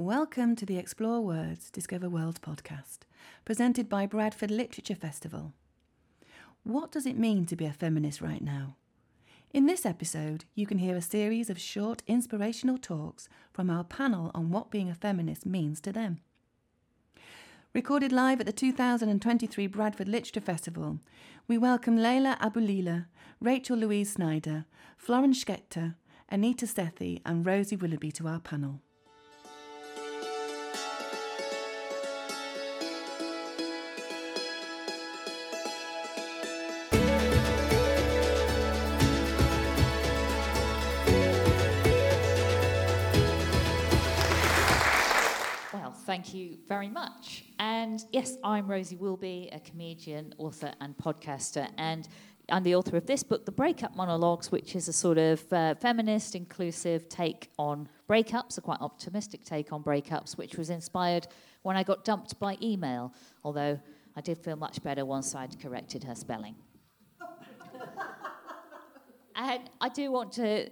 Welcome to the Explore Words, Discover World podcast, presented by Bradford Literature Festival. What does it mean to be a feminist right now? In this episode, you can hear a series of short inspirational talks from our panel on what being a feminist means to them. Recorded live at the 2023 Bradford Literature Festival, we welcome Leila Aboulela, Rachel Louise Snyder, Florence Schechter, Anita Sethi, and Rosie Willoughby to our panel. Thank you very much. And yes, I'm Rosie Wilby, a comedian, author, and podcaster. And I'm the author of this book, The Breakup Monologues, which is a sort of uh, feminist, inclusive take on breakups, a quite optimistic take on breakups, which was inspired when I got dumped by email, although I did feel much better once I'd corrected her spelling. and I do want to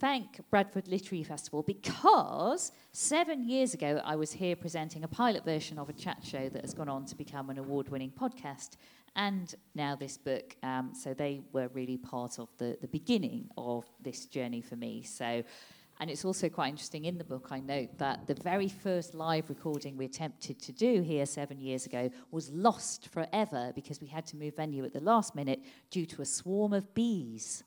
thank Bradford Literary Festival because seven years ago I was here presenting a pilot version of a chat show that has gone on to become an award winning podcast and now this book. Um, so they were really part of the, the beginning of this journey for me. So and it's also quite interesting in the book, I note that the very first live recording we attempted to do here seven years ago was lost forever because we had to move venue at the last minute due to a swarm of bees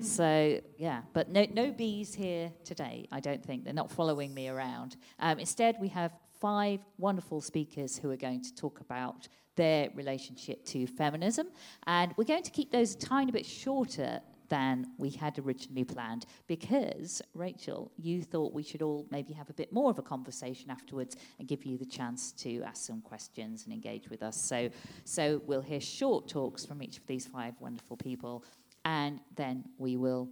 so yeah, but no, no bees here today. I don't think they're not following me around. Um, instead, we have five wonderful speakers who are going to talk about their relationship to feminism, and we're going to keep those a tiny bit shorter than we had originally planned because Rachel, you thought we should all maybe have a bit more of a conversation afterwards and give you the chance to ask some questions and engage with us. So, so we'll hear short talks from each of these five wonderful people and then we will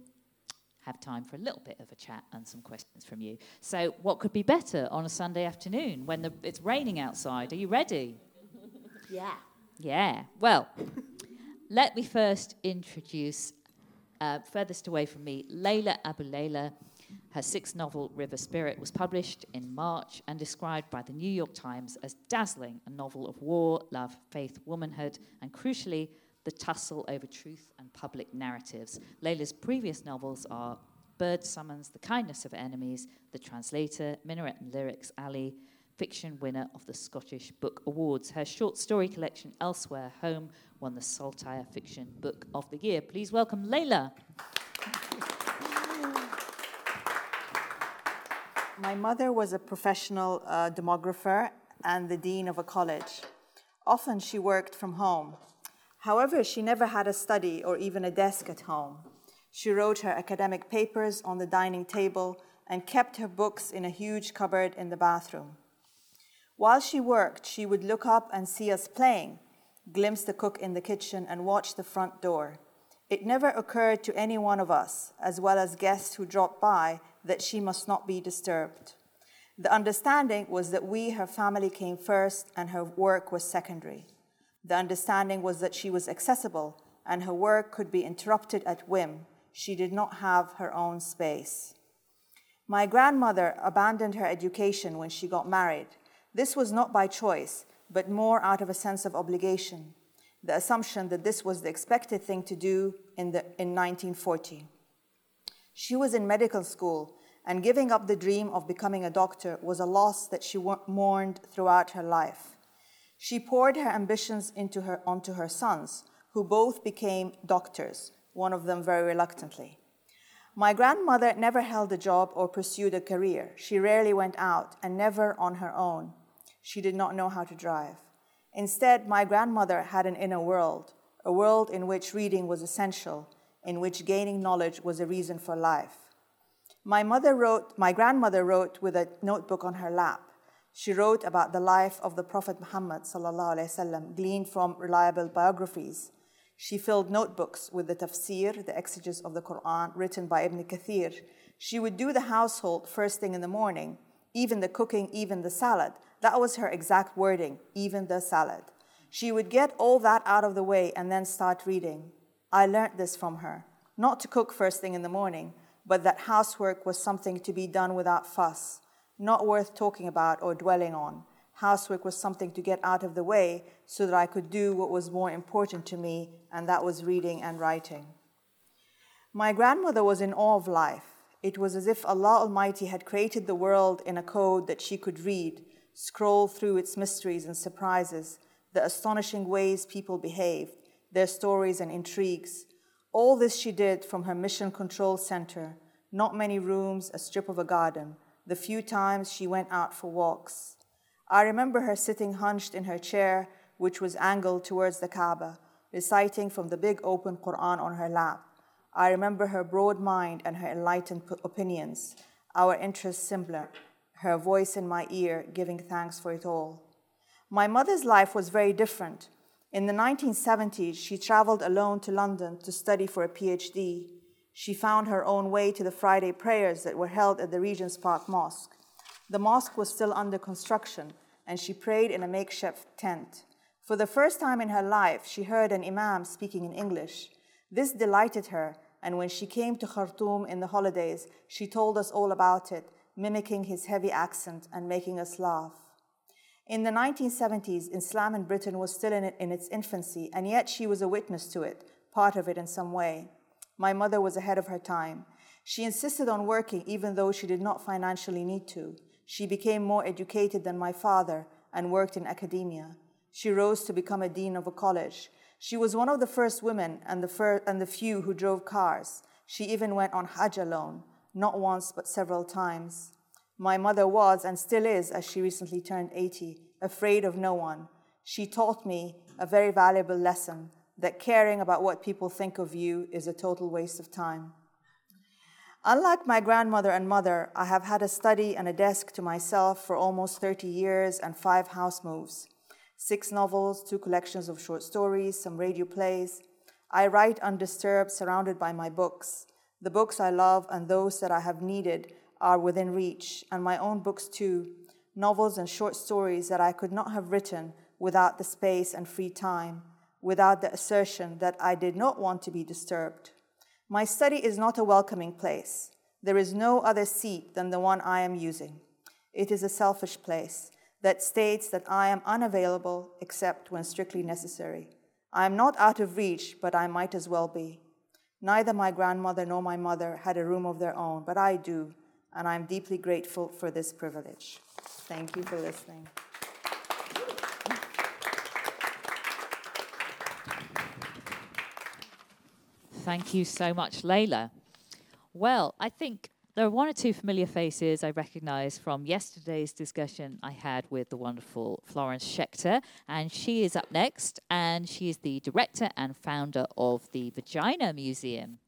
have time for a little bit of a chat and some questions from you. So, what could be better on a Sunday afternoon when the, it's raining outside? Are you ready? Yeah. Yeah. Well, let me first introduce, uh, furthest away from me, Leila Aboulela. Her sixth novel, River Spirit, was published in March and described by the New York Times as dazzling, a novel of war, love, faith, womanhood, and crucially, the tussle over truth and public narratives. Leila's previous novels are Bird Summons the Kindness of Enemies, The Translator, Minaret and Lyrics Alley, fiction winner of the Scottish Book Awards. Her short story collection, Elsewhere Home, won the Saltire Fiction Book of the Year. Please welcome Leila. My mother was a professional uh, demographer and the dean of a college. Often she worked from home. However, she never had a study or even a desk at home. She wrote her academic papers on the dining table and kept her books in a huge cupboard in the bathroom. While she worked, she would look up and see us playing, glimpse the cook in the kitchen, and watch the front door. It never occurred to any one of us, as well as guests who dropped by, that she must not be disturbed. The understanding was that we, her family, came first and her work was secondary. The understanding was that she was accessible and her work could be interrupted at whim. She did not have her own space. My grandmother abandoned her education when she got married. This was not by choice, but more out of a sense of obligation, the assumption that this was the expected thing to do in, the, in 1940. She was in medical school, and giving up the dream of becoming a doctor was a loss that she mourned throughout her life. She poured her ambitions into her, onto her sons, who both became doctors, one of them very reluctantly. My grandmother never held a job or pursued a career. She rarely went out and never on her own. She did not know how to drive. Instead, my grandmother had an inner world, a world in which reading was essential, in which gaining knowledge was a reason for life. My mother wrote, my grandmother wrote with a notebook on her lap. She wrote about the life of the Prophet Muhammad وسلم, gleaned from reliable biographies. She filled notebooks with the tafsir, the exegesis of the Quran, written by Ibn Kathir. She would do the household first thing in the morning, even the cooking, even the salad. That was her exact wording, even the salad. She would get all that out of the way and then start reading. I learnt this from her. Not to cook first thing in the morning, but that housework was something to be done without fuss not worth talking about or dwelling on. Housework was something to get out of the way so that I could do what was more important to me, and that was reading and writing. My grandmother was in awe of life. It was as if Allah Almighty had created the world in a code that she could read, scroll through its mysteries and surprises, the astonishing ways people behaved, their stories and intrigues. All this she did from her mission control center, not many rooms, a strip of a garden, the few times she went out for walks. I remember her sitting hunched in her chair, which was angled towards the Kaaba, reciting from the big open Quran on her lap. I remember her broad mind and her enlightened opinions, our interests similar, her voice in my ear, giving thanks for it all. My mother's life was very different. In the 1970s, she traveled alone to London to study for a PhD. She found her own way to the Friday prayers that were held at the Regent's Park Mosque. The mosque was still under construction, and she prayed in a makeshift tent. For the first time in her life, she heard an imam speaking in English. This delighted her, and when she came to Khartoum in the holidays, she told us all about it, mimicking his heavy accent and making us laugh. In the 1970s, Islam in Britain was still in, its infancy, and yet she was a witness to it, part of it in some way. My mother was ahead of her time. She insisted on working even though she did not financially need to. She became more educated than my father and worked in academia. She rose to become a dean of a college. She was one of the first women and the, fir- and the few who drove cars. She even went on Hajj alone, not once but several times. My mother was and still is, as she recently turned 80, afraid of no one. She taught me a very valuable lesson that caring about what people think of you is a total waste of time. Unlike my grandmother and mother, I have had a study and a desk to myself for almost 30 years and five house moves. Six novels, two collections of short stories, some radio plays. I write undisturbed, surrounded by my books. The books I love and those that I have needed are within reach, and my own books too, novels and short stories that I could not have written without the space and free time, without the assertion that I did not want to be disturbed. My study is not a welcoming place. There is no other seat than the one I am using. It is a selfish place that states that I am unavailable except when strictly necessary. I am not out of reach, but I might as well be. Neither my grandmother nor my mother had a room of their own, but I do, and I'm deeply grateful for this privilege. Thank you for listening. Thank you so much, Leila. Well, I think there are one or two familiar faces I recognise from yesterday's discussion I had with the wonderful Florence Schechter, and she is up next, and she is the director and founder of the Vagina Museum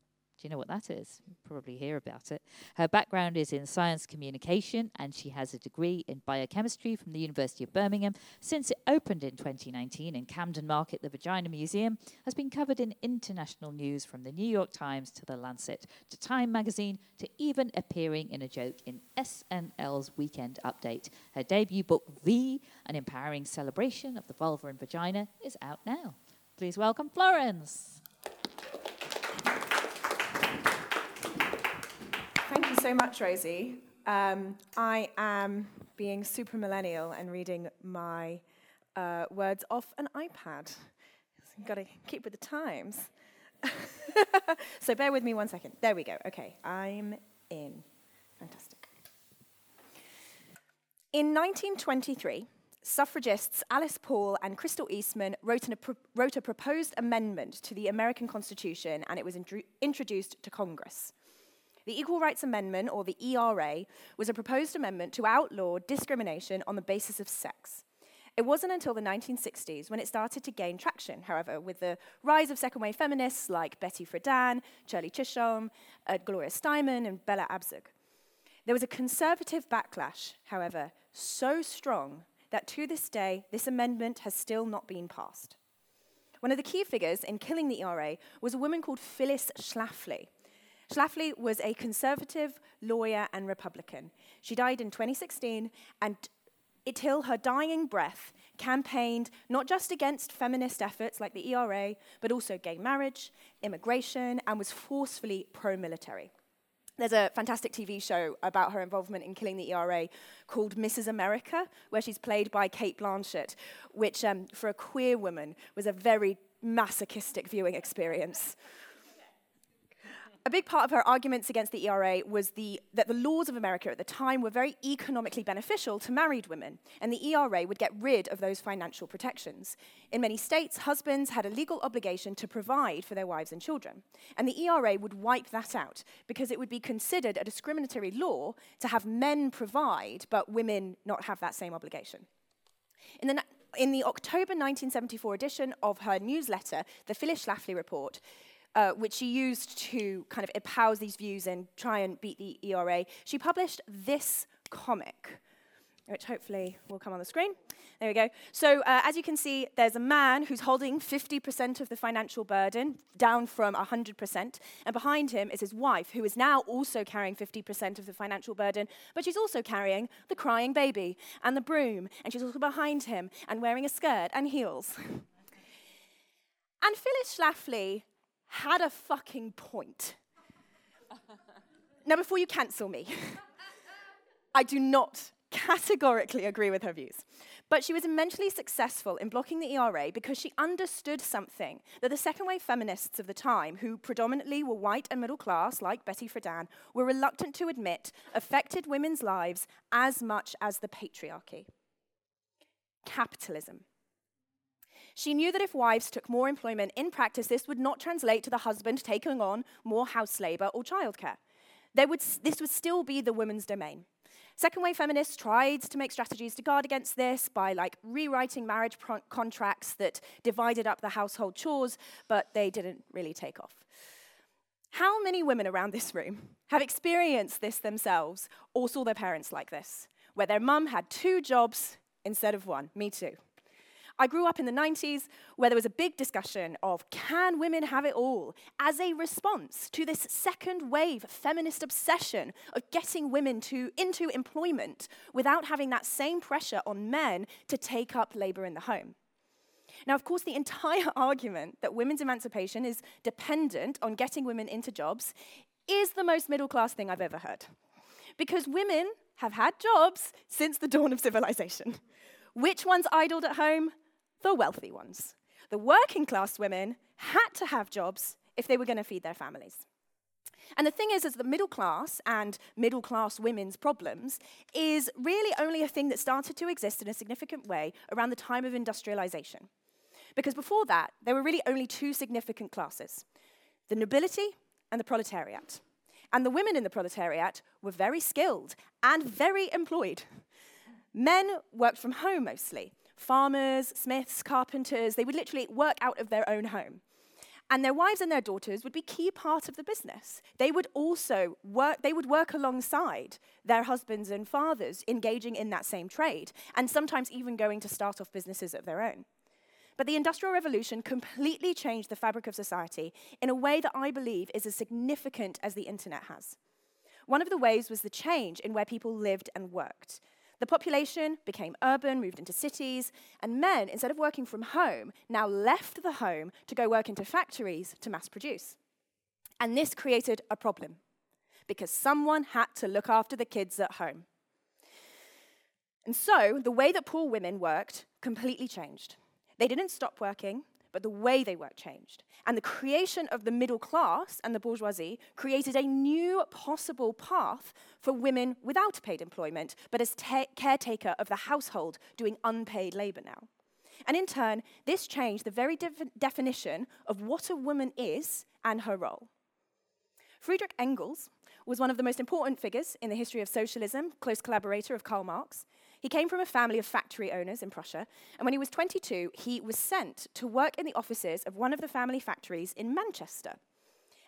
you know what that is? Probably hear about it. Her background is in science communication, and she has a degree in biochemistry from the University of Birmingham. Since it opened in 2019 in Camden Market, the Vagina Museum has been covered in international news from the New York Times to the Lancet to Time magazine to even appearing in a joke in SNL's Weekend Update. Her debut book, V, an empowering celebration of the vulva and vagina, is out now. Please welcome Florence. So much, Rosie. Um, I am being super millennial and reading my uh, words off an iPad. You've got to keep with the times. so bear with me one second. There we go. Okay, I'm in. Fantastic. In 1923, suffragists Alice Paul and Crystal Eastman wrote, pro- wrote, a proposed amendment to the American Constitution, and it was introduced to Congress. The Equal Rights Amendment, or the ERA, was a proposed amendment to outlaw discrimination on the basis of sex. It wasn't until the 1960s when it started to gain traction, however, with the rise of second wave feminists like Betty Friedan, Shirley Chisholm, uh, Gloria Steinem, and Bella Abzug. There was a conservative backlash, however, so strong that to this day, this amendment has still not been passed. One of the key figures in killing the ERA was a woman called Phyllis Schlafly. Schlafly was a conservative lawyer and Republican. She died in 2016, and until her dying breath, campaigned not just against feminist efforts like the ERA, but also gay marriage, immigration, and was forcefully pro military. There's a fantastic TV show about her involvement in killing the ERA called Mrs. America, where she's played by Cate Blanchett, which, um, for a queer woman, was a very masochistic viewing experience. A big part of her arguments against the ERA was the, that the laws of America at the time were very economically beneficial to married women, and the ERA would get rid of those financial protections. In many states, husbands had a legal obligation to provide for their wives and children, and the ERA would wipe that out because it would be considered a discriminatory law to have men provide but women not have that same obligation. In the, in the October 1974 edition of her newsletter, the Phyllis Schlafly Report, uh, which she used to kind of espouse these views and try and beat the ERA, she published this comic, which hopefully will come on the screen. There we go. So, uh, as you can see, there's a man who's holding 50% of the financial burden, down from 100%. And behind him is his wife, who is now also carrying 50% of the financial burden, but she's also carrying the crying baby and the broom. And she's also behind him and wearing a skirt and heels. and Phyllis Schlafly had a fucking point. now, before you cancel me, I do not categorically agree with her views. But she was immensely successful in blocking the ERA because she understood something that the second wave feminists of the time, who predominantly were white and middle class, like Betty Friedan, were reluctant to admit affected women's lives as much as the patriarchy. Capitalism. She knew that if wives took more employment in practice, this would not translate to the husband taking on more house labor or childcare. Would, this would still be the woman's domain. Second wave feminists tried to make strategies to guard against this by like rewriting marriage contracts that divided up the household chores, but they didn't really take off. How many women around this room have experienced this themselves or saw their parents like this, where their mum had two jobs instead of one? Me too. I grew up in the 90s where there was a big discussion of can women have it all as a response to this second wave feminist obsession of getting women to, into employment without having that same pressure on men to take up labor in the home. Now, of course, the entire argument that women's emancipation is dependent on getting women into jobs is the most middle class thing I've ever heard. Because women have had jobs since the dawn of civilization. Which ones idled at home? The wealthy ones. The working class women had to have jobs if they were going to feed their families. And the thing is, is the middle class and middle class women's problems is really only a thing that started to exist in a significant way around the time of industrialization. Because before that, there were really only two significant classes the nobility and the proletariat. And the women in the proletariat were very skilled and very employed. Men worked from home mostly, farmers, smiths, carpenters, they would literally work out of their own home. And their wives and their daughters would be key part of the business. They would also work, they would work alongside their husbands and fathers, engaging in that same trade, and sometimes even going to start off businesses of their own. But the Industrial Revolution completely changed the fabric of society in a way that I believe is as significant as the internet has. One of the ways was the change in where people lived and worked. The population became urban, moved into cities, and men, instead of working from home, now left the home to go work into factories to mass produce. And this created a problem because someone had to look after the kids at home. And so the way that poor women worked completely changed. They didn't stop working, but the way they work changed. And the creation of the middle class and the bourgeoisie created a new possible path for women without paid employment, but as ta- caretaker of the household doing unpaid labor now. And in turn, this changed the very def- definition of what a woman is and her role. Friedrich Engels was one of the most important figures in the history of socialism, close collaborator of Karl Marx, he came from a family of factory owners in Prussia, and when he was 22, he was sent to work in the offices of one of the family factories in Manchester.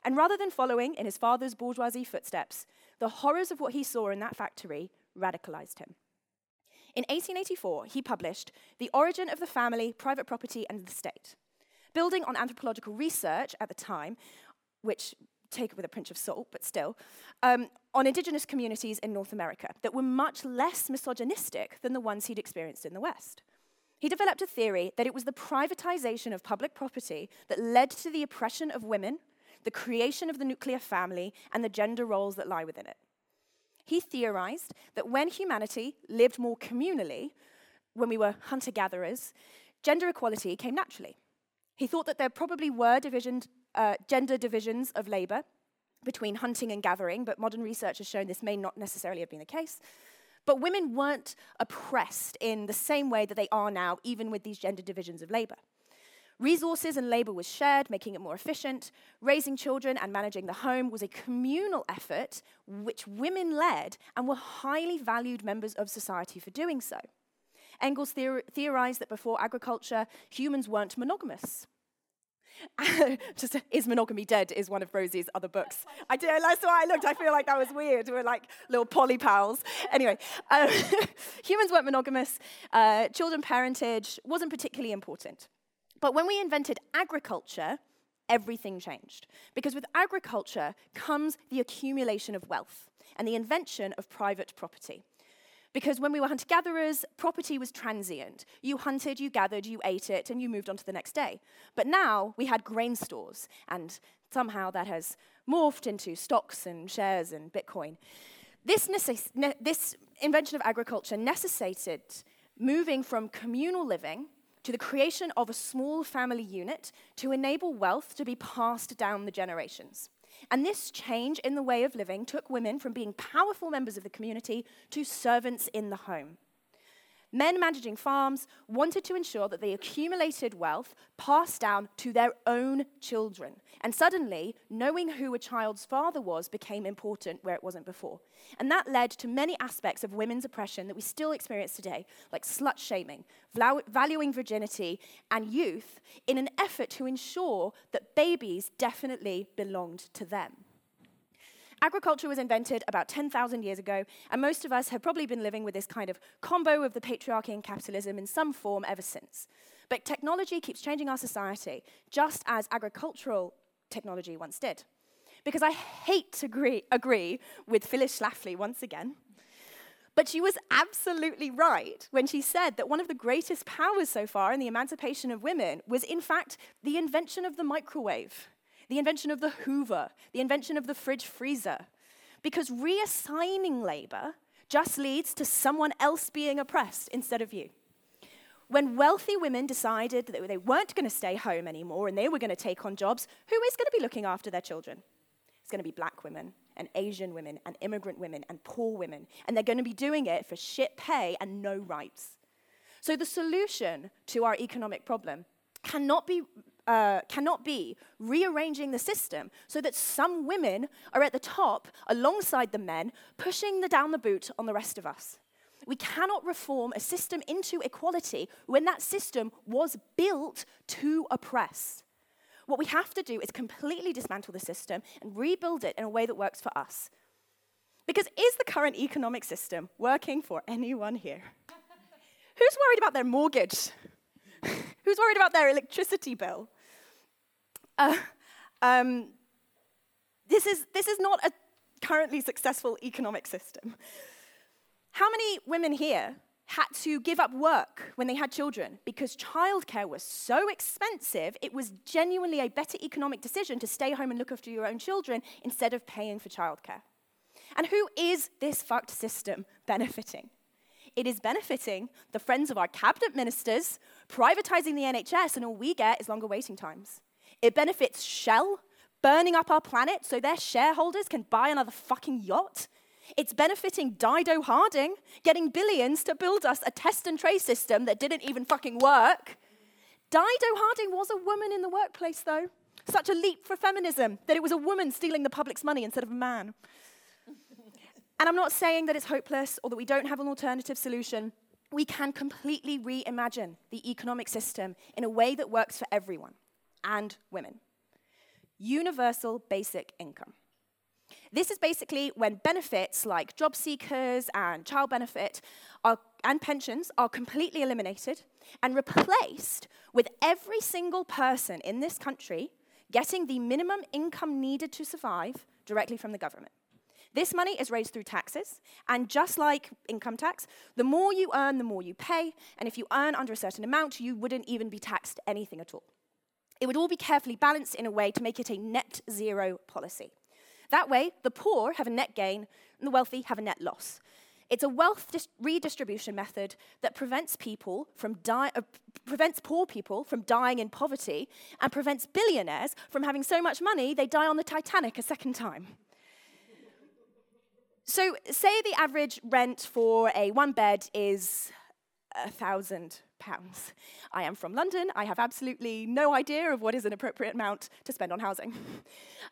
And rather than following in his father's bourgeoisie footsteps, the horrors of what he saw in that factory radicalized him. In 1884, he published The Origin of the Family, Private Property, and the State. Building on anthropological research at the time, which take it with a pinch of salt, but still, um, on indigenous communities in North America that were much less misogynistic than the ones he'd experienced in the West. He developed a theory that it was the privatization of public property that led to the oppression of women, the creation of the nuclear family, and the gender roles that lie within it. He theorized that when humanity lived more communally, when we were hunter gatherers, gender equality came naturally. He thought that there probably were divisioned, uh, gender divisions of labor between hunting and gathering, but modern research has shown this may not necessarily have been the case. But women weren't oppressed in the same way that they are now, even with these gender divisions of labor. Resources and labor was shared, making it more efficient. Raising children and managing the home was a communal effort which women led and were highly valued members of society for doing so. Engels theor- theorized that before agriculture, humans weren't monogamous. Just is monogamy dead is one of Rosie's other books. I did. That's why I looked. I feel like that was weird. We're like little poly pals. Anyway, um, humans weren't monogamous. Uh, children parentage wasn't particularly important. But when we invented agriculture, everything changed. Because with agriculture comes the accumulation of wealth and the invention of private property. Because when we were hunter gatherers, property was transient. You hunted, you gathered, you ate it, and you moved on to the next day. But now we had grain stores, and somehow that has morphed into stocks and shares and Bitcoin. This, necess- ne- this invention of agriculture necessitated moving from communal living to the creation of a small family unit to enable wealth to be passed down the generations. And this change in the way of living took women from being powerful members of the community to servants in the home. Men managing farms wanted to ensure that the accumulated wealth passed down to their own children. And suddenly, knowing who a child's father was became important where it wasn't before. And that led to many aspects of women's oppression that we still experience today, like slut shaming, valuing virginity and youth, in an effort to ensure that babies definitely belonged to them. Agriculture was invented about 10,000 years ago, and most of us have probably been living with this kind of combo of the patriarchy and capitalism in some form ever since. But technology keeps changing our society, just as agricultural technology once did. Because I hate to agree, agree with Phyllis Schlafly once again, but she was absolutely right when she said that one of the greatest powers so far in the emancipation of women was, in fact, the invention of the microwave the invention of the Hoover, the invention of the fridge freezer. Because reassigning labor just leads to someone else being oppressed instead of you. When wealthy women decided that they weren't going to stay home anymore and they were going to take on jobs, who is going to be looking after their children? It's going to be black women and Asian women and immigrant women and poor women. And they're going to be doing it for shit pay and no rights. So the solution to our economic problem cannot be uh, cannot be rearranging the system so that some women are at the top alongside the men, pushing the down the boot on the rest of us. We cannot reform a system into equality when that system was built to oppress. What we have to do is completely dismantle the system and rebuild it in a way that works for us. Because is the current economic system working for anyone here? Who's worried about their mortgage? Who's worried about their electricity bill? Um, this, is, this is not a currently successful economic system. How many women here had to give up work when they had children because childcare was so expensive, it was genuinely a better economic decision to stay home and look after your own children instead of paying for childcare? And who is this fucked system benefiting? It is benefiting the friends of our cabinet ministers, privatizing the NHS, and all we get is longer waiting times. It benefits Shell, burning up our planet so their shareholders can buy another fucking yacht. It's benefiting Dido Harding, getting billions to build us a test and trace system that didn't even fucking work. Dido Harding was a woman in the workplace, though. Such a leap for feminism that it was a woman stealing the public's money instead of a man. and I'm not saying that it's hopeless or that we don't have an alternative solution. We can completely reimagine the economic system in a way that works for everyone and women. Universal basic income. This is basically when benefits like job seekers and child benefit are, and pensions are completely eliminated and replaced with every single person in this country getting the minimum income needed to survive directly from the government. This money is raised through taxes, and just like income tax, the more you earn, the more you pay, and if you earn under a certain amount, you wouldn't even be taxed anything at all. It would all be carefully balanced in a way to make it a net zero policy. That way, the poor have a net gain and the wealthy have a net loss. It's a wealth dis- redistribution method that prevents people from die- uh, prevents poor people from dying in poverty and prevents billionaires from having so much money they die on the Titanic a second time. so, say the average rent for a one bed is a thousand pounds. I am from London. I have absolutely no idea of what is an appropriate amount to spend on housing.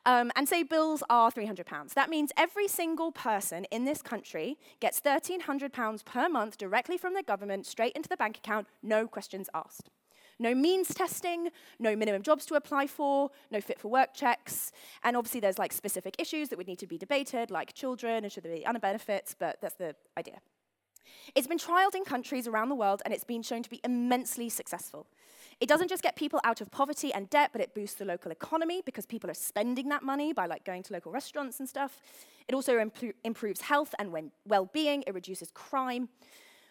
Um, and say bills are 300 pounds. That means every single person in this country gets 1,300 pounds per month directly from the government straight into the bank account, no questions asked. No means testing, no minimum jobs to apply for, no fit for work checks. And obviously, there's like specific issues that would need to be debated, like children and should there be other benefits, but that's the idea. It's been trialed in countries around the world and it's been shown to be immensely successful. It doesn't just get people out of poverty and debt, but it boosts the local economy because people are spending that money by like going to local restaurants and stuff. It also impro- improves health and well-being, it reduces crime.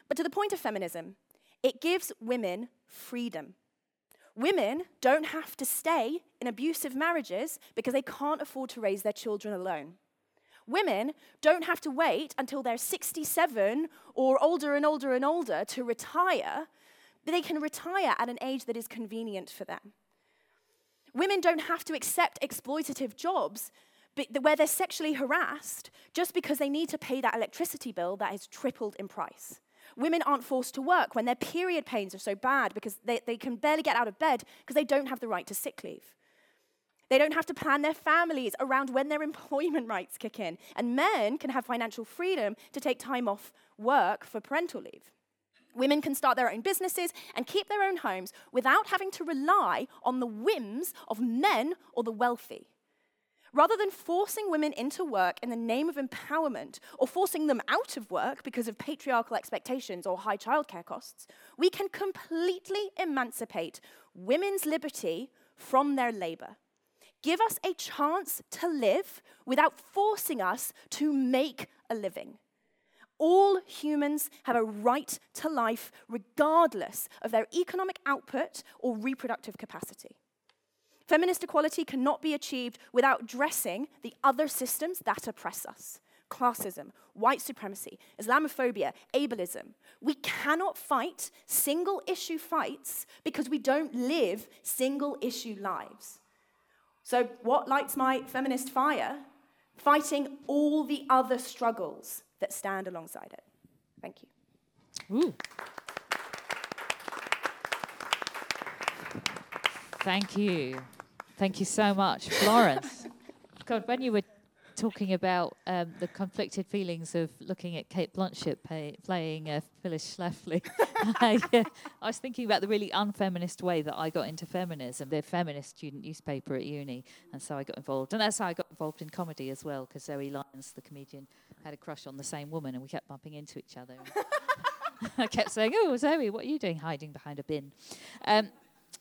But to the point of feminism, it gives women freedom. Women don't have to stay in abusive marriages because they can't afford to raise their children alone. Women don't have to wait until they're 67 or older and older and older to retire, they can retire at an age that is convenient for them. Women don't have to accept exploitative jobs where they're sexually harassed just because they need to pay that electricity bill that has tripled in price. Women aren't forced to work when their period pains are so bad because they, they can barely get out of bed because they don't have the right to sick leave. They don't have to plan their families around when their employment rights kick in. And men can have financial freedom to take time off work for parental leave. Women can start their own businesses and keep their own homes without having to rely on the whims of men or the wealthy. Rather than forcing women into work in the name of empowerment or forcing them out of work because of patriarchal expectations or high childcare costs, we can completely emancipate women's liberty from their labor give us a chance to live without forcing us to make a living. All humans have a right to life regardless of their economic output or reproductive capacity. Feminist equality cannot be achieved without addressing the other systems that oppress us classism, white supremacy, Islamophobia, ableism. We cannot fight single issue fights because we don't live single issue lives. So, what lights my feminist fire? Fighting all the other struggles that stand alongside it. Thank you. Ooh. Thank you. Thank you so much, Florence. God, when you were talking about um, the conflicted feelings of looking at Cate Blanchett pay, playing uh, Phyllis Schlafly. I, uh, I was thinking about the really unfeminist way that I got into feminism, the feminist student newspaper at uni, and so I got involved. And that's how I got involved in comedy as well, because Zoe Lyons, the comedian, had a crush on the same woman, and we kept bumping into each other. I kept saying, "Oh, Zoe, what are you doing hiding behind a bin?" Um,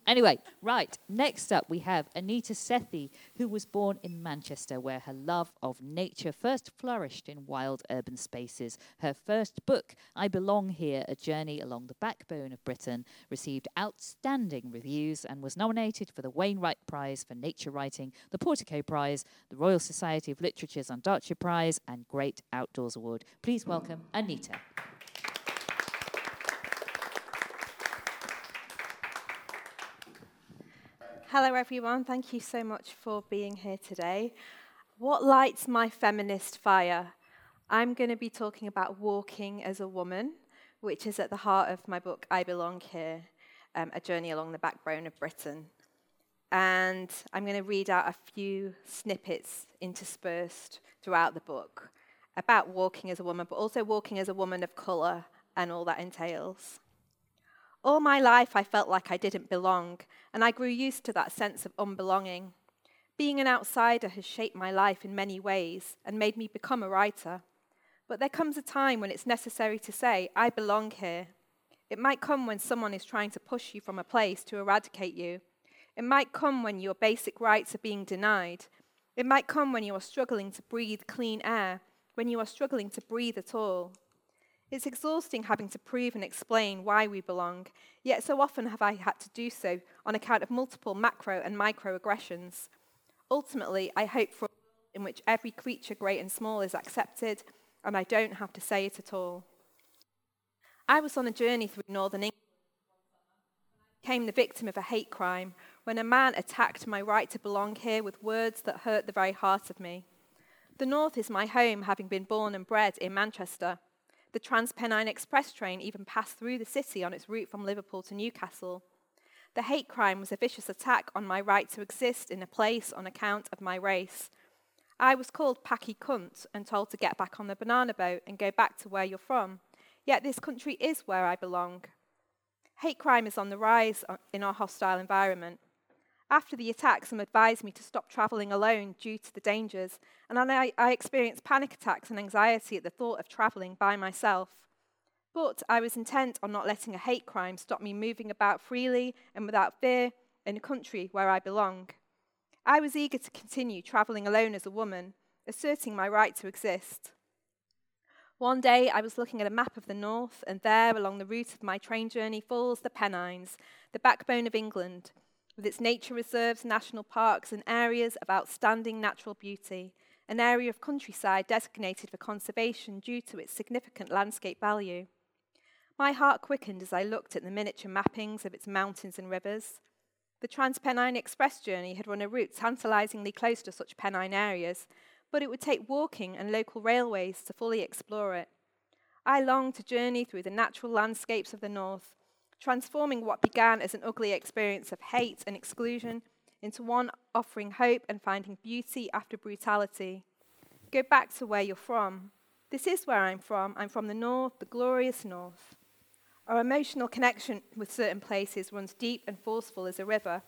Anyway, right, next up we have Anita Sethi, who was born in Manchester, where her love of nature first flourished in wild urban spaces. Her first book, I Belong Here A Journey Along the Backbone of Britain, received outstanding reviews and was nominated for the Wainwright Prize for Nature Writing, the Portico Prize, the Royal Society of Literature's Ondaatje Prize, and Great Outdoors Award. Please welcome Anita. Hello, everyone. Thank you so much for being here today. What lights my feminist fire? I'm going to be talking about walking as a woman, which is at the heart of my book, I Belong Here um, A Journey Along the Backbone of Britain. And I'm going to read out a few snippets interspersed throughout the book about walking as a woman, but also walking as a woman of colour and all that entails. All my life, I felt like I didn't belong, and I grew used to that sense of unbelonging. Being an outsider has shaped my life in many ways and made me become a writer. But there comes a time when it's necessary to say, I belong here. It might come when someone is trying to push you from a place to eradicate you. It might come when your basic rights are being denied. It might come when you are struggling to breathe clean air, when you are struggling to breathe at all. It's exhausting having to prove and explain why we belong, yet so often have I had to do so on account of multiple macro and micro aggressions. Ultimately, I hope for a world in which every creature, great and small, is accepted, and I don't have to say it at all. I was on a journey through northern England became the victim of a hate crime when a man attacked my right to belong here with words that hurt the very heart of me. The North is my home, having been born and bred in Manchester. The Trans Pennine Express train even passed through the city on its route from Liverpool to Newcastle. The hate crime was a vicious attack on my right to exist in a place on account of my race. I was called Packy Cunt and told to get back on the banana boat and go back to where you're from. Yet this country is where I belong. Hate crime is on the rise uh, in our hostile environment. After the attack, some advised me to stop travelling alone due to the dangers, and I, I experienced panic attacks and anxiety at the thought of travelling by myself. But I was intent on not letting a hate crime stop me moving about freely and without fear in a country where I belong. I was eager to continue travelling alone as a woman, asserting my right to exist. One day I was looking at a map of the north, and there, along the route of my train journey, falls the Pennines, the backbone of England, with its nature reserves, national parks, and areas of outstanding natural beauty, an area of countryside designated for conservation due to its significant landscape value. My heart quickened as I looked at the miniature mappings of its mountains and rivers. The Transpennine Express journey had run a route tantalizingly close to such Pennine areas, but it would take walking and local railways to fully explore it. I longed to journey through the natural landscapes of the north, transforming what began as an ugly experience of hate and exclusion into one offering hope and finding beauty after brutality. Go back to where you're from. This is where I'm from. I'm from the north, the glorious north. Our emotional connection with certain places runs deep and forceful as a river.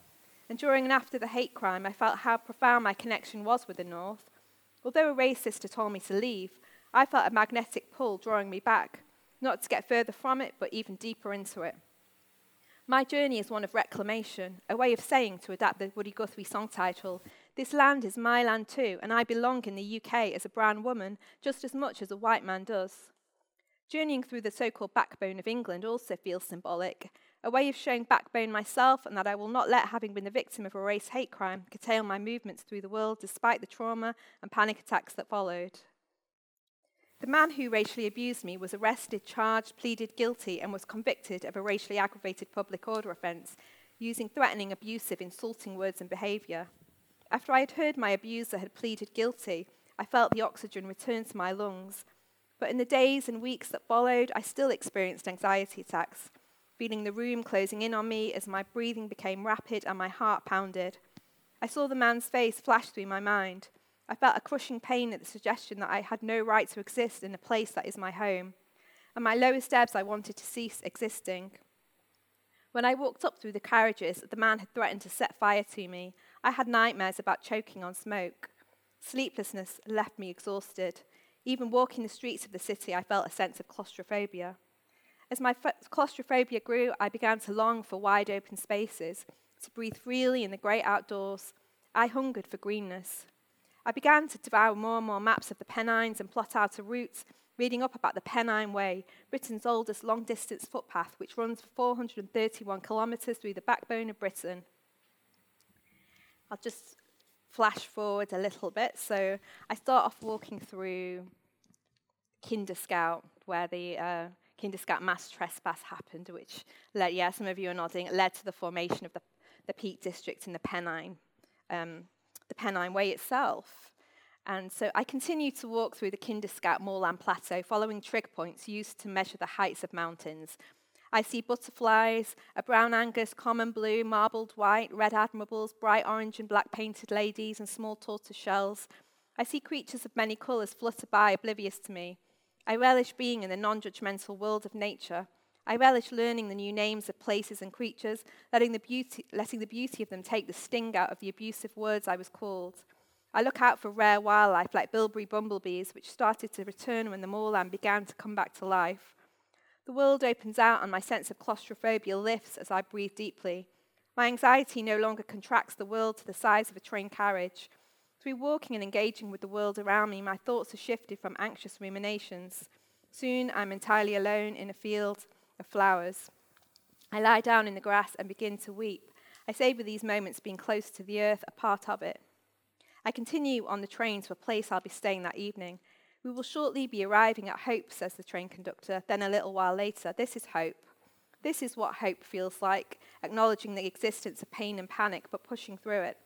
And during and after the hate crime, I felt how profound my connection was with the north. Although a racist had told me to leave, I felt a magnetic pull drawing me back, not to get further from it, but even deeper into it. My journey is one of reclamation, a way of saying, to adapt the Woody Guthrie song title, this land is my land too, and I belong in the UK as a brown woman just as much as a white man does. Journeying through the so called backbone of England also feels symbolic, a way of showing backbone myself and that I will not let having been the victim of a race hate crime curtail my movements through the world despite the trauma and panic attacks that followed. The man who racially abused me was arrested, charged, pleaded guilty, and was convicted of a racially aggravated public order offence using threatening, abusive, insulting words and behaviour. After I had heard my abuser had pleaded guilty, I felt the oxygen return to my lungs. But in the days and weeks that followed, I still experienced anxiety attacks, feeling the room closing in on me as my breathing became rapid and my heart pounded. I saw the man's face flash through my mind. I felt a crushing pain at the suggestion that I had no right to exist in a place that is my home. and my lowest ebbs, I wanted to cease existing. When I walked up through the carriages, the man had threatened to set fire to me. I had nightmares about choking on smoke. Sleeplessness left me exhausted. Even walking the streets of the city, I felt a sense of claustrophobia. As my claustrophobia grew, I began to long for wide open spaces, to breathe freely in the great outdoors. I hungered for greenness. I began to devour more and more maps of the Pennines and plot out a route, reading up about the Pennine Way, Britain's oldest long distance footpath, which runs for 431 kilometres through the backbone of Britain. I'll just flash forward a little bit. So I start off walking through Kinder Scout, where the uh, Kinder Scout mass trespass happened, which led, yeah, some of you are nodding, led to the formation of the, the Peak District in the Pennine. Um, the Pennine Way itself. And so I continued to walk through the Kinderscout moorland plateau, following trig points used to measure the heights of mountains. I see butterflies, a brown argus, common blue, marbled white, red admirables, bright orange and black painted ladies, and small tortoise shells. I see creatures of many colours flutter by, oblivious to me. I relish being in the non judgmental world of nature. I relish learning the new names of places and creatures, letting the, beauty, letting the beauty of them take the sting out of the abusive words I was called. I look out for rare wildlife like bilberry bumblebees, which started to return when the moorland began to come back to life. The world opens out and my sense of claustrophobia lifts as I breathe deeply. My anxiety no longer contracts the world to the size of a train carriage. Through walking and engaging with the world around me, my thoughts are shifted from anxious ruminations Soon I'm entirely alone in a field of flowers. I lie down in the grass and begin to weep. I savour these moments being close to the earth, a part of it. I continue on the train to a place I'll be staying that evening. We will shortly be arriving at Hope, says the train conductor. Then a little while later, this is Hope. This is what hope feels like, acknowledging the existence of pain and panic, but pushing through it.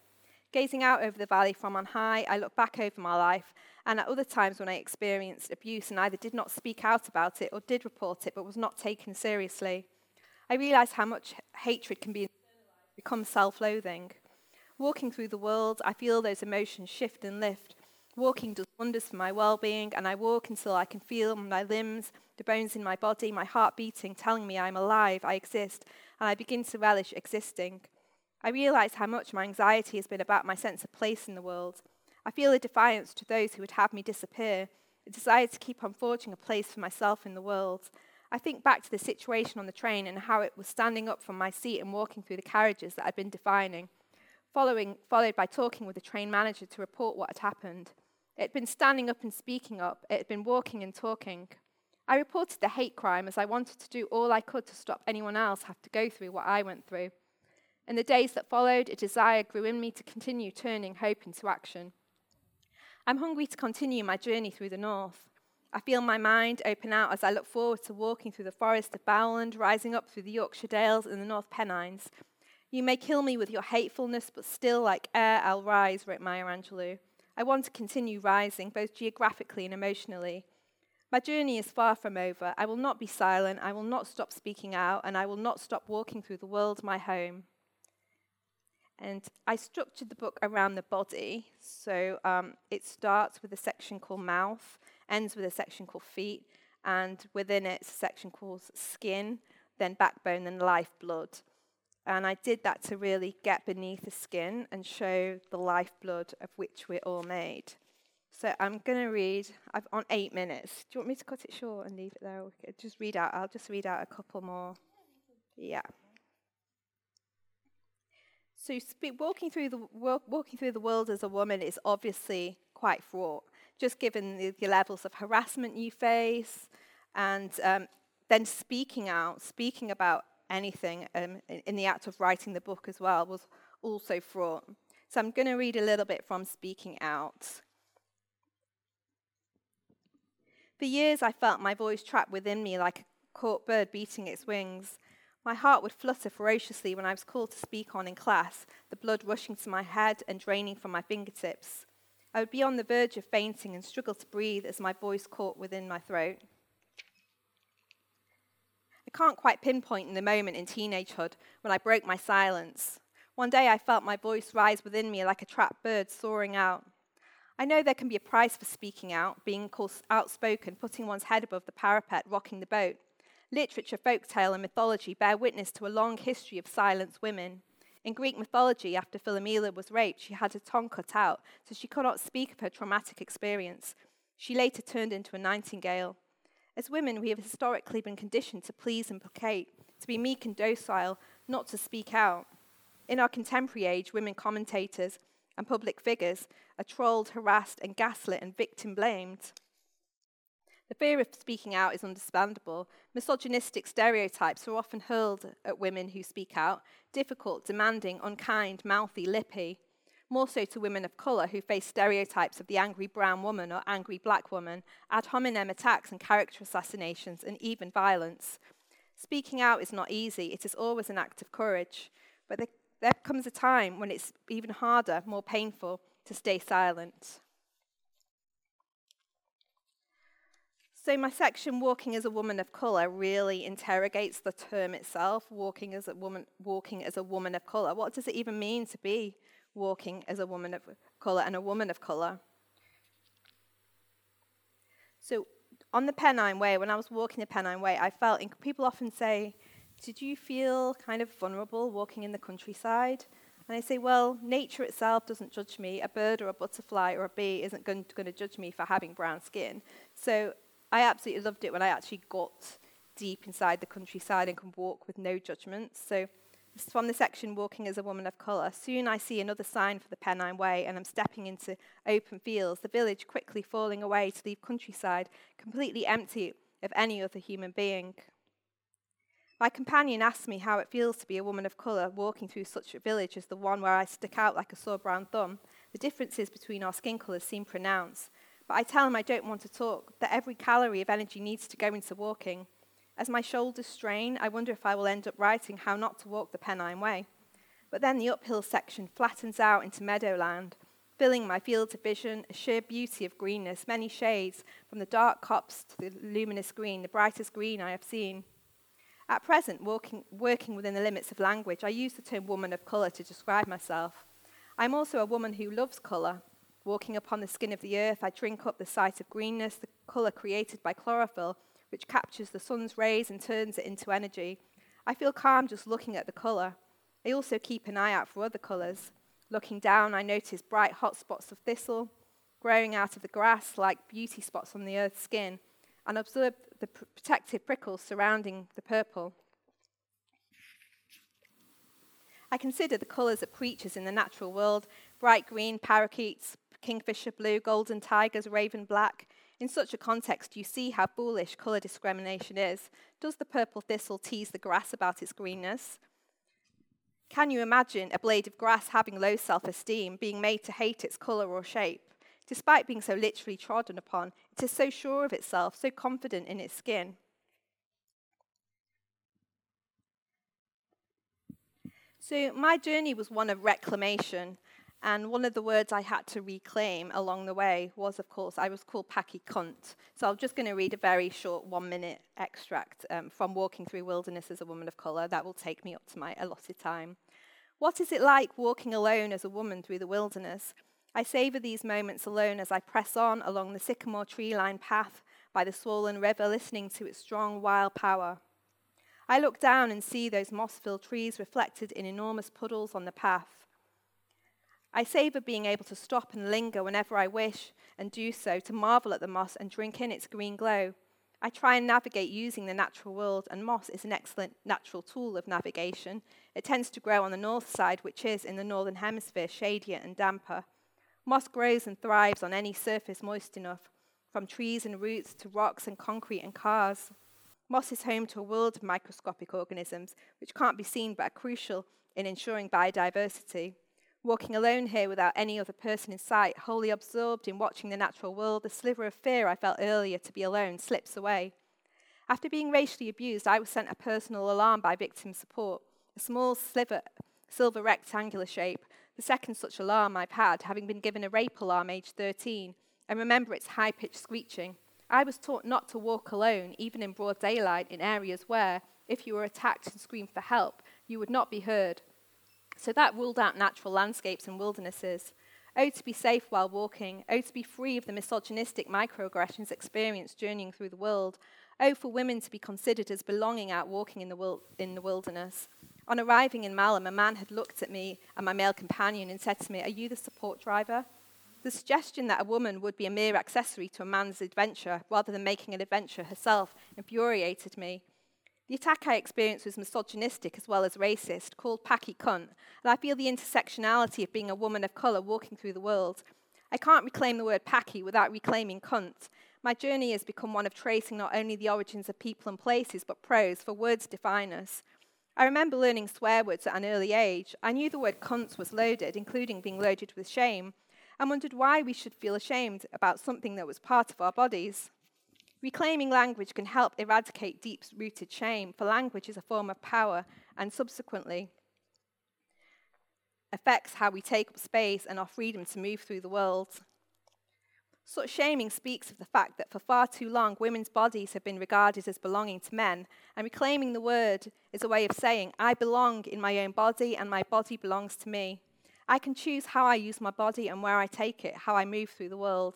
Gazing out over the valley from on high, I look back over my life, and at other times when I experienced abuse and either did not speak out about it or did report it but was not taken seriously, I realize how much hatred can be become self-loathing. Walking through the world, I feel those emotions shift and lift. Walking does wonders for my well-being, and I walk until I can feel my limbs, the bones in my body, my heart beating, telling me I'm alive, I exist, and I begin to relish existing. I realize how much my anxiety has been about my sense of place in the world. I feel a defiance to those who would have me disappear, a desire to keep on forging a place for myself in the world. I think back to the situation on the train and how it was standing up from my seat and walking through the carriages that I'd been defining, following, followed by talking with the train manager to report what had happened. It had been standing up and speaking up, it had been walking and talking. I reported the hate crime as I wanted to do all I could to stop anyone else have to go through what I went through. In the days that followed, a desire grew in me to continue turning hope into action. I'm hungry to continue my journey through the north. I feel my mind open out as I look forward to walking through the forest of Bowland, rising up through the Yorkshire Dales and the North Pennines. You may kill me with your hatefulness, but still, like air, I'll rise, wrote Maya Angelou. I want to continue rising, both geographically and emotionally. My journey is far from over. I will not be silent. I will not stop speaking out, and I will not stop walking through the world, my home. And I structured the book around the body. So um, it starts with a section called mouth, ends with a section called feet, and within it, it's a section called skin, then backbone, then lifeblood. And I did that to really get beneath the skin and show the lifeblood of which we're all made. So I'm going to read I've, on eight minutes. Do you want me to cut it short and leave it there? Just read out. I'll just read out a couple more. Yeah. So walking through the walking through the world as a woman is obviously quite fraught, just given the, the levels of harassment you face, and um, then speaking out, speaking about anything um, in, in the act of writing the book as well was also fraught. So I'm going to read a little bit from Speaking Out. For years, I felt my voice trapped within me like a caught bird beating its wings. My heart would flutter ferociously when I was called to speak on in class, the blood rushing to my head and draining from my fingertips. I would be on the verge of fainting and struggle to breathe as my voice caught within my throat. I can't quite pinpoint in the moment in teenagehood when I broke my silence. One day I felt my voice rise within me like a trapped bird soaring out. I know there can be a price for speaking out, being outspoken, putting one's head above the parapet, rocking the boat. Literature, folktale, and mythology bear witness to a long history of silenced women. In Greek mythology, after Philomela was raped, she had her tongue cut out, so she could not speak of her traumatic experience. She later turned into a nightingale. As women, we have historically been conditioned to please and placate, to be meek and docile, not to speak out. In our contemporary age, women commentators and public figures are trolled, harassed, and gaslit and victim blamed. The fear of speaking out is understandable. Misogynistic stereotypes are often hurled at women who speak out difficult, demanding, unkind, mouthy, lippy. More so to women of colour who face stereotypes of the angry brown woman or angry black woman, ad hominem attacks and character assassinations, and even violence. Speaking out is not easy, it is always an act of courage. But there, there comes a time when it's even harder, more painful, to stay silent. So, my section, Walking as a Woman of Colour, really interrogates the term itself, walking as a woman, walking as a woman of colour. What does it even mean to be walking as a woman of colour and a woman of colour? So, on the Pennine Way, when I was walking the Pennine Way, I felt, and people often say, Did you feel kind of vulnerable walking in the countryside? And I say, Well, nature itself doesn't judge me. A bird or a butterfly or a bee isn't going to, judge me for having brown skin. So, I absolutely loved it when I actually got deep inside the countryside and can walk with no judgments. So from the section Walking as a Woman of Colour, soon I see another sign for the Pennine Way and I'm stepping into open fields, the village quickly falling away to leave countryside completely empty of any other human being. My companion asked me how it feels to be a woman of colour walking through such a village as the one where I stick out like a sore brown thumb. The differences between our skin colours seem pronounced, but I tell him I don't want to talk, that every calorie of energy needs to go into walking. As my shoulders strain, I wonder if I will end up writing how not to walk the Pennine Way. But then the uphill section flattens out into meadowland, filling my field of vision, a sheer beauty of greenness, many shades, from the dark copse to the luminous green, the brightest green I have seen. At present, working, working within the limits of language, I use the term woman of colour to describe myself. I'm also a woman who loves colour. Walking upon the skin of the earth, I drink up the sight of greenness, the colour created by chlorophyll, which captures the sun's rays and turns it into energy. I feel calm just looking at the colour. I also keep an eye out for other colours. Looking down, I notice bright hot spots of thistle growing out of the grass like beauty spots on the earth's skin, and observe the protective prickles surrounding the purple. I consider the colours of creatures in the natural world bright green, parakeets, kingfisher blue, golden tigers, raven black. In such a context, you see how foolish colour discrimination is. Does the purple thistle tease the grass about its greenness? Can you imagine a blade of grass having low self esteem, being made to hate its colour or shape? Despite being so literally trodden upon, it is so sure of itself, so confident in its skin. So, my journey was one of reclamation. And one of the words I had to reclaim along the way was, of course, I was called Packy Cunt. So I'm just going to read a very short one minute extract um, from Walking Through Wilderness as a Woman of Colour. That will take me up to my allotted time. What is it like walking alone as a woman through the wilderness? I savour these moments alone as I press on along the sycamore tree lined path by the swollen river, listening to its strong, wild power. I look down and see those moss filled trees reflected in enormous puddles on the path. I savour being able to stop and linger whenever I wish and do so to marvel at the moss and drink in its green glow. I try and navigate using the natural world, and moss is an excellent natural tool of navigation. It tends to grow on the north side, which is, in the northern hemisphere, shadier and damper. Moss grows and thrives on any surface moist enough, from trees and roots to rocks and concrete and cars. Moss is home to a world of microscopic organisms which can't be seen but are crucial in ensuring biodiversity. Walking alone here without any other person in sight, wholly absorbed in watching the natural world, the sliver of fear I felt earlier to be alone slips away. After being racially abused, I was sent a personal alarm by victim support, a small sliver, silver rectangular shape the second such alarm I've had, having been given a rape alarm aged 13, and remember its high pitched screeching. I was taught not to walk alone, even in broad daylight, in areas where, if you were attacked and screamed for help, you would not be heard. So that ruled out natural landscapes and wildernesses. Oh, to be safe while walking. Oh, to be free of the misogynistic microaggressions experienced journeying through the world. Oh, for women to be considered as belonging out walking in the, wil- in the wilderness. On arriving in Malham, a man had looked at me and my male companion and said to me, Are you the support driver? The suggestion that a woman would be a mere accessory to a man's adventure rather than making an adventure herself infuriated me. The attack I experienced was misogynistic as well as racist, called Packy Cunt, and I feel the intersectionality of being a woman of colour walking through the world. I can't reclaim the word Packy without reclaiming cunt. My journey has become one of tracing not only the origins of people and places, but prose, for words define us. I remember learning swear words at an early age. I knew the word cunt was loaded, including being loaded with shame, and wondered why we should feel ashamed about something that was part of our bodies. Reclaiming language can help eradicate deep rooted shame, for language is a form of power and subsequently affects how we take up space and our freedom to move through the world. Such shaming speaks of the fact that for far too long, women's bodies have been regarded as belonging to men, and reclaiming the word is a way of saying, I belong in my own body, and my body belongs to me. I can choose how I use my body and where I take it, how I move through the world.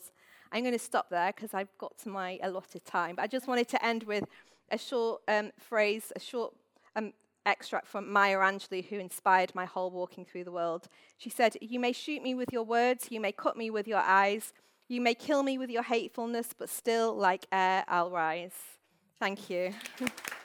I'm going to stop there because I've got to my allotted time. But I just wanted to end with a short um, phrase, a short um, extract from Maya Angelou, who inspired my whole walking through the world. She said, You may shoot me with your words, you may cut me with your eyes, you may kill me with your hatefulness, but still, like air, I'll rise. Thank you.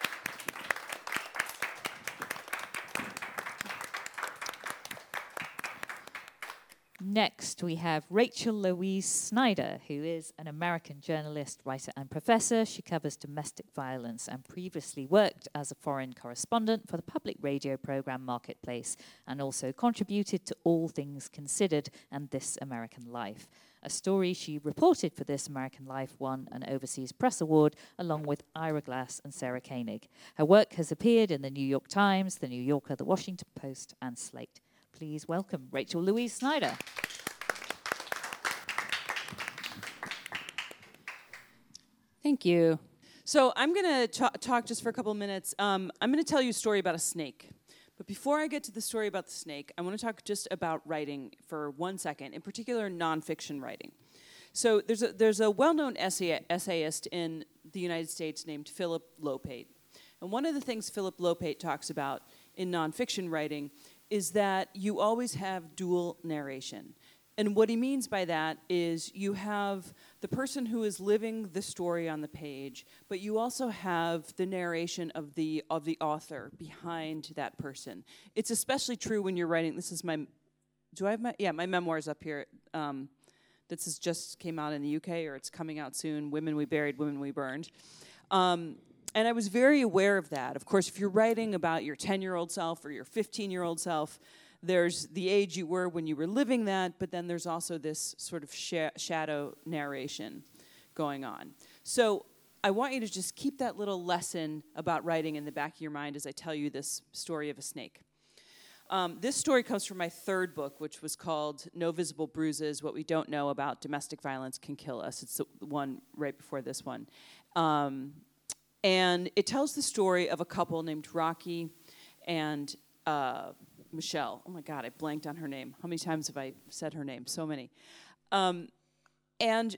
Next, we have Rachel Louise Snyder, who is an American journalist, writer, and professor. She covers domestic violence and previously worked as a foreign correspondent for the public radio program Marketplace and also contributed to All Things Considered and This American Life. A story she reported for This American Life won an Overseas Press Award along with Ira Glass and Sarah Koenig. Her work has appeared in the New York Times, the New Yorker, the Washington Post, and Slate please welcome Rachel Louise Snyder. Thank you. So I'm going to talk just for a couple minutes. Um, I'm going to tell you a story about a snake. But before I get to the story about the snake, I want to talk just about writing for one second, in particular nonfiction writing. So there's a, there's a well-known essay, essayist in the United States named Philip Lopate. And one of the things Philip Lopate talks about in nonfiction writing is that you always have dual narration. And what he means by that is you have the person who is living the story on the page, but you also have the narration of the of the author behind that person. It's especially true when you're writing. This is my, do I have my yeah my memoirs up here. Um, this is just came out in the UK or it's coming out soon. Women we buried, women we burned. Um, and I was very aware of that. Of course, if you're writing about your 10 year old self or your 15 year old self, there's the age you were when you were living that, but then there's also this sort of sh- shadow narration going on. So I want you to just keep that little lesson about writing in the back of your mind as I tell you this story of a snake. Um, this story comes from my third book, which was called No Visible Bruises What We Don't Know About Domestic Violence Can Kill Us. It's the one right before this one. Um, and it tells the story of a couple named Rocky and uh, Michelle. Oh my God, I blanked on her name. How many times have I said her name? So many. Um, and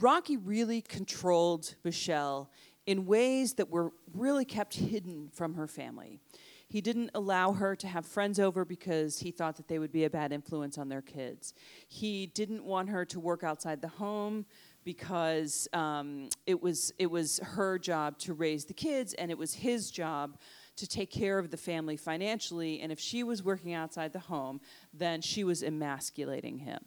Rocky really controlled Michelle in ways that were really kept hidden from her family. He didn't allow her to have friends over because he thought that they would be a bad influence on their kids. He didn't want her to work outside the home because um, it was it was her job to raise the kids and it was his job to take care of the family financially and if she was working outside the home then she was emasculating him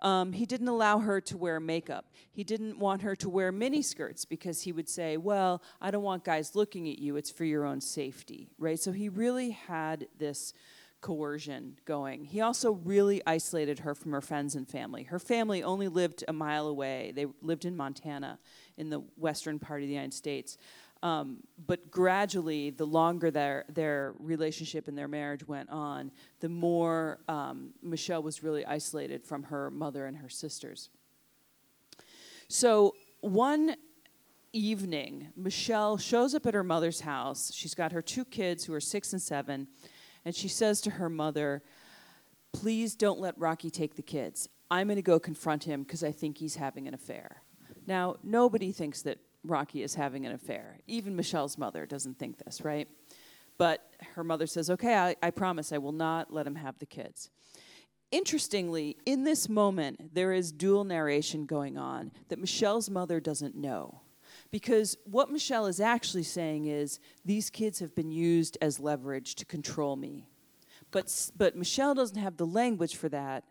um, he didn't allow her to wear makeup he didn't want her to wear mini skirts because he would say well i don't want guys looking at you it's for your own safety right so he really had this coercion going. He also really isolated her from her friends and family. Her family only lived a mile away. They lived in Montana, in the western part of the United States. Um, but gradually, the longer their, their relationship and their marriage went on, the more um, Michelle was really isolated from her mother and her sisters. So one evening, Michelle shows up at her mother's house. She's got her two kids who are six and seven and she says to her mother, Please don't let Rocky take the kids. I'm going to go confront him because I think he's having an affair. Now, nobody thinks that Rocky is having an affair. Even Michelle's mother doesn't think this, right? But her mother says, Okay, I, I promise I will not let him have the kids. Interestingly, in this moment, there is dual narration going on that Michelle's mother doesn't know. Because what Michelle is actually saying is these kids have been used as leverage to control me. But, but Michelle doesn't have the language for that.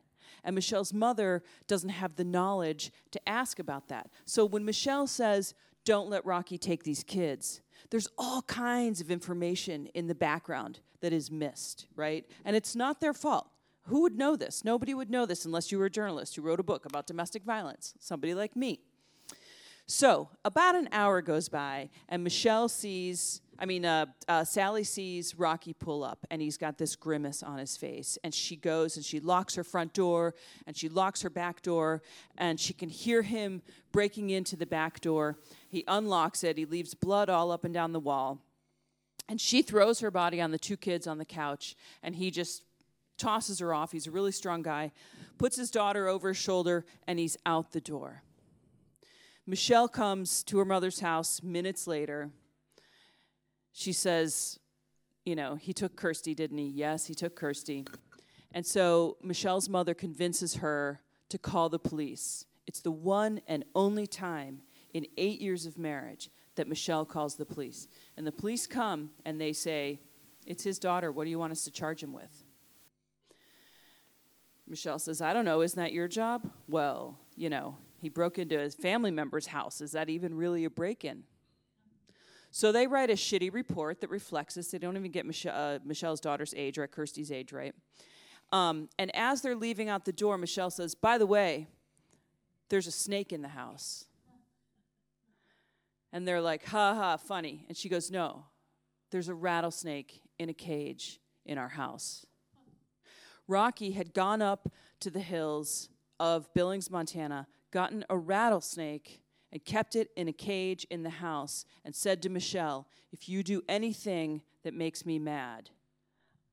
And Michelle's mother doesn't have the knowledge to ask about that. So when Michelle says, don't let Rocky take these kids, there's all kinds of information in the background that is missed, right? And it's not their fault. Who would know this? Nobody would know this unless you were a journalist who wrote a book about domestic violence, somebody like me. So about an hour goes by, and Michelle sees, I mean, uh, uh, Sally sees Rocky pull up, and he's got this grimace on his face. And she goes and she locks her front door, and she locks her back door, and she can hear him breaking into the back door. He unlocks it, he leaves blood all up and down the wall. And she throws her body on the two kids on the couch, and he just tosses her off. He's a really strong guy, puts his daughter over his shoulder, and he's out the door. Michelle comes to her mother's house minutes later. She says, You know, he took Kirsty, didn't he? Yes, he took Kirsty. And so Michelle's mother convinces her to call the police. It's the one and only time in eight years of marriage that Michelle calls the police. And the police come and they say, It's his daughter. What do you want us to charge him with? Michelle says, I don't know, isn't that your job? Well, you know, he broke into his family member's house. Is that even really a break in? So they write a shitty report that reflects this. They don't even get Mich- uh, Michelle's daughter's age right, Kirsty's age right. Um, and as they're leaving out the door, Michelle says, By the way, there's a snake in the house. And they're like, Ha ha, funny. And she goes, No, there's a rattlesnake in a cage in our house. Rocky had gone up to the hills of Billings, Montana, gotten a rattlesnake and kept it in a cage in the house and said to Michelle, If you do anything that makes me mad,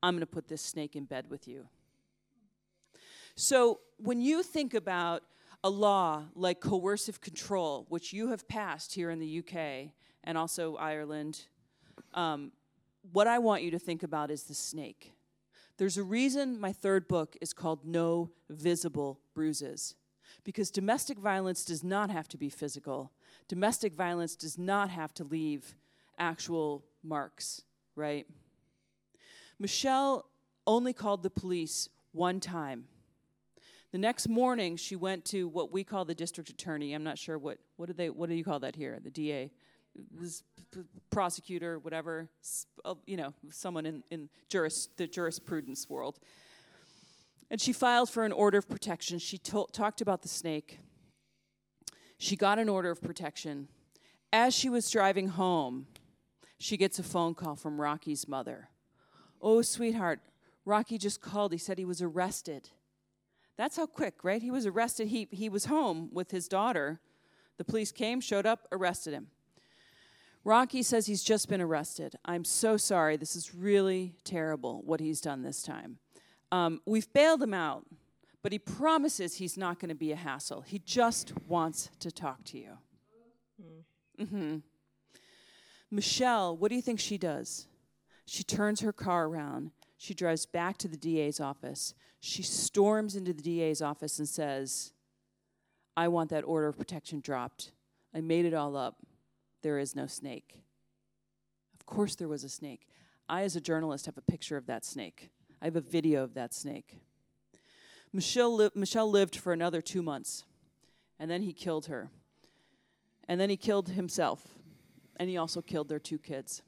I'm going to put this snake in bed with you. So when you think about a law like coercive control, which you have passed here in the UK and also Ireland, um, what I want you to think about is the snake. There's a reason my third book is called No Visible Bruises. Because domestic violence does not have to be physical. Domestic violence does not have to leave actual marks, right? Michelle only called the police one time. The next morning, she went to what we call the district attorney. I'm not sure what what do they what do you call that here? The DA, this prosecutor, whatever. uh, You know, someone in in juris, the jurisprudence world. And she filed for an order of protection. She to- talked about the snake. She got an order of protection. As she was driving home, she gets a phone call from Rocky's mother. Oh, sweetheart, Rocky just called. He said he was arrested. That's how quick, right? He was arrested. He, he was home with his daughter. The police came, showed up, arrested him. Rocky says he's just been arrested. I'm so sorry. This is really terrible what he's done this time. Um, we've bailed him out, but he promises he's not going to be a hassle. He just wants to talk to you. hmm Michelle, what do you think she does? She turns her car around. She drives back to the DA's office. She storms into the DA's office and says, I want that order of protection dropped. I made it all up. There is no snake. Of course, there was a snake. I, as a journalist, have a picture of that snake. I have a video of that snake. Michelle, li- Michelle lived for another two months, and then he killed her. And then he killed himself, and he also killed their two kids.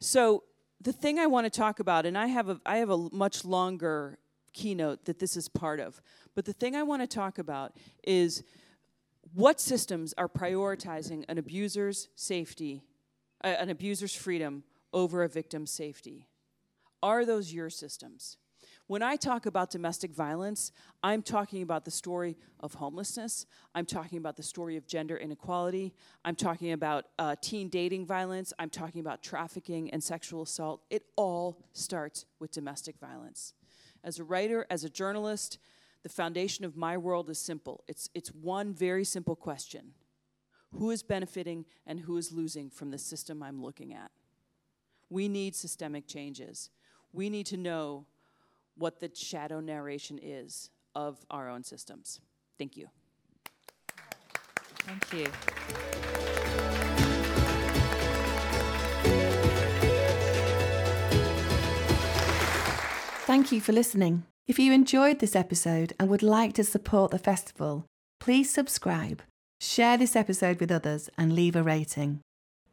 So the thing I want to talk about, and I have a I have a much longer keynote that this is part of, but the thing I want to talk about is what systems are prioritizing an abuser's safety, uh, an abuser's freedom over a victim's safety. Are those your systems? When I talk about domestic violence, I'm talking about the story of homelessness. I'm talking about the story of gender inequality. I'm talking about uh, teen dating violence. I'm talking about trafficking and sexual assault. It all starts with domestic violence. As a writer, as a journalist, the foundation of my world is simple. It's, it's one very simple question Who is benefiting and who is losing from the system I'm looking at? We need systemic changes. We need to know what the shadow narration is of our own systems. Thank you. Thank you. Thank you for listening. If you enjoyed this episode and would like to support the festival, please subscribe, share this episode with others, and leave a rating.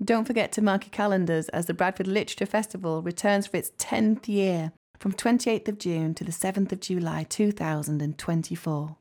Don't forget to mark your calendars as the Bradford Literature Festival returns for its 10th year from 28th of June to the 7th of July 2024.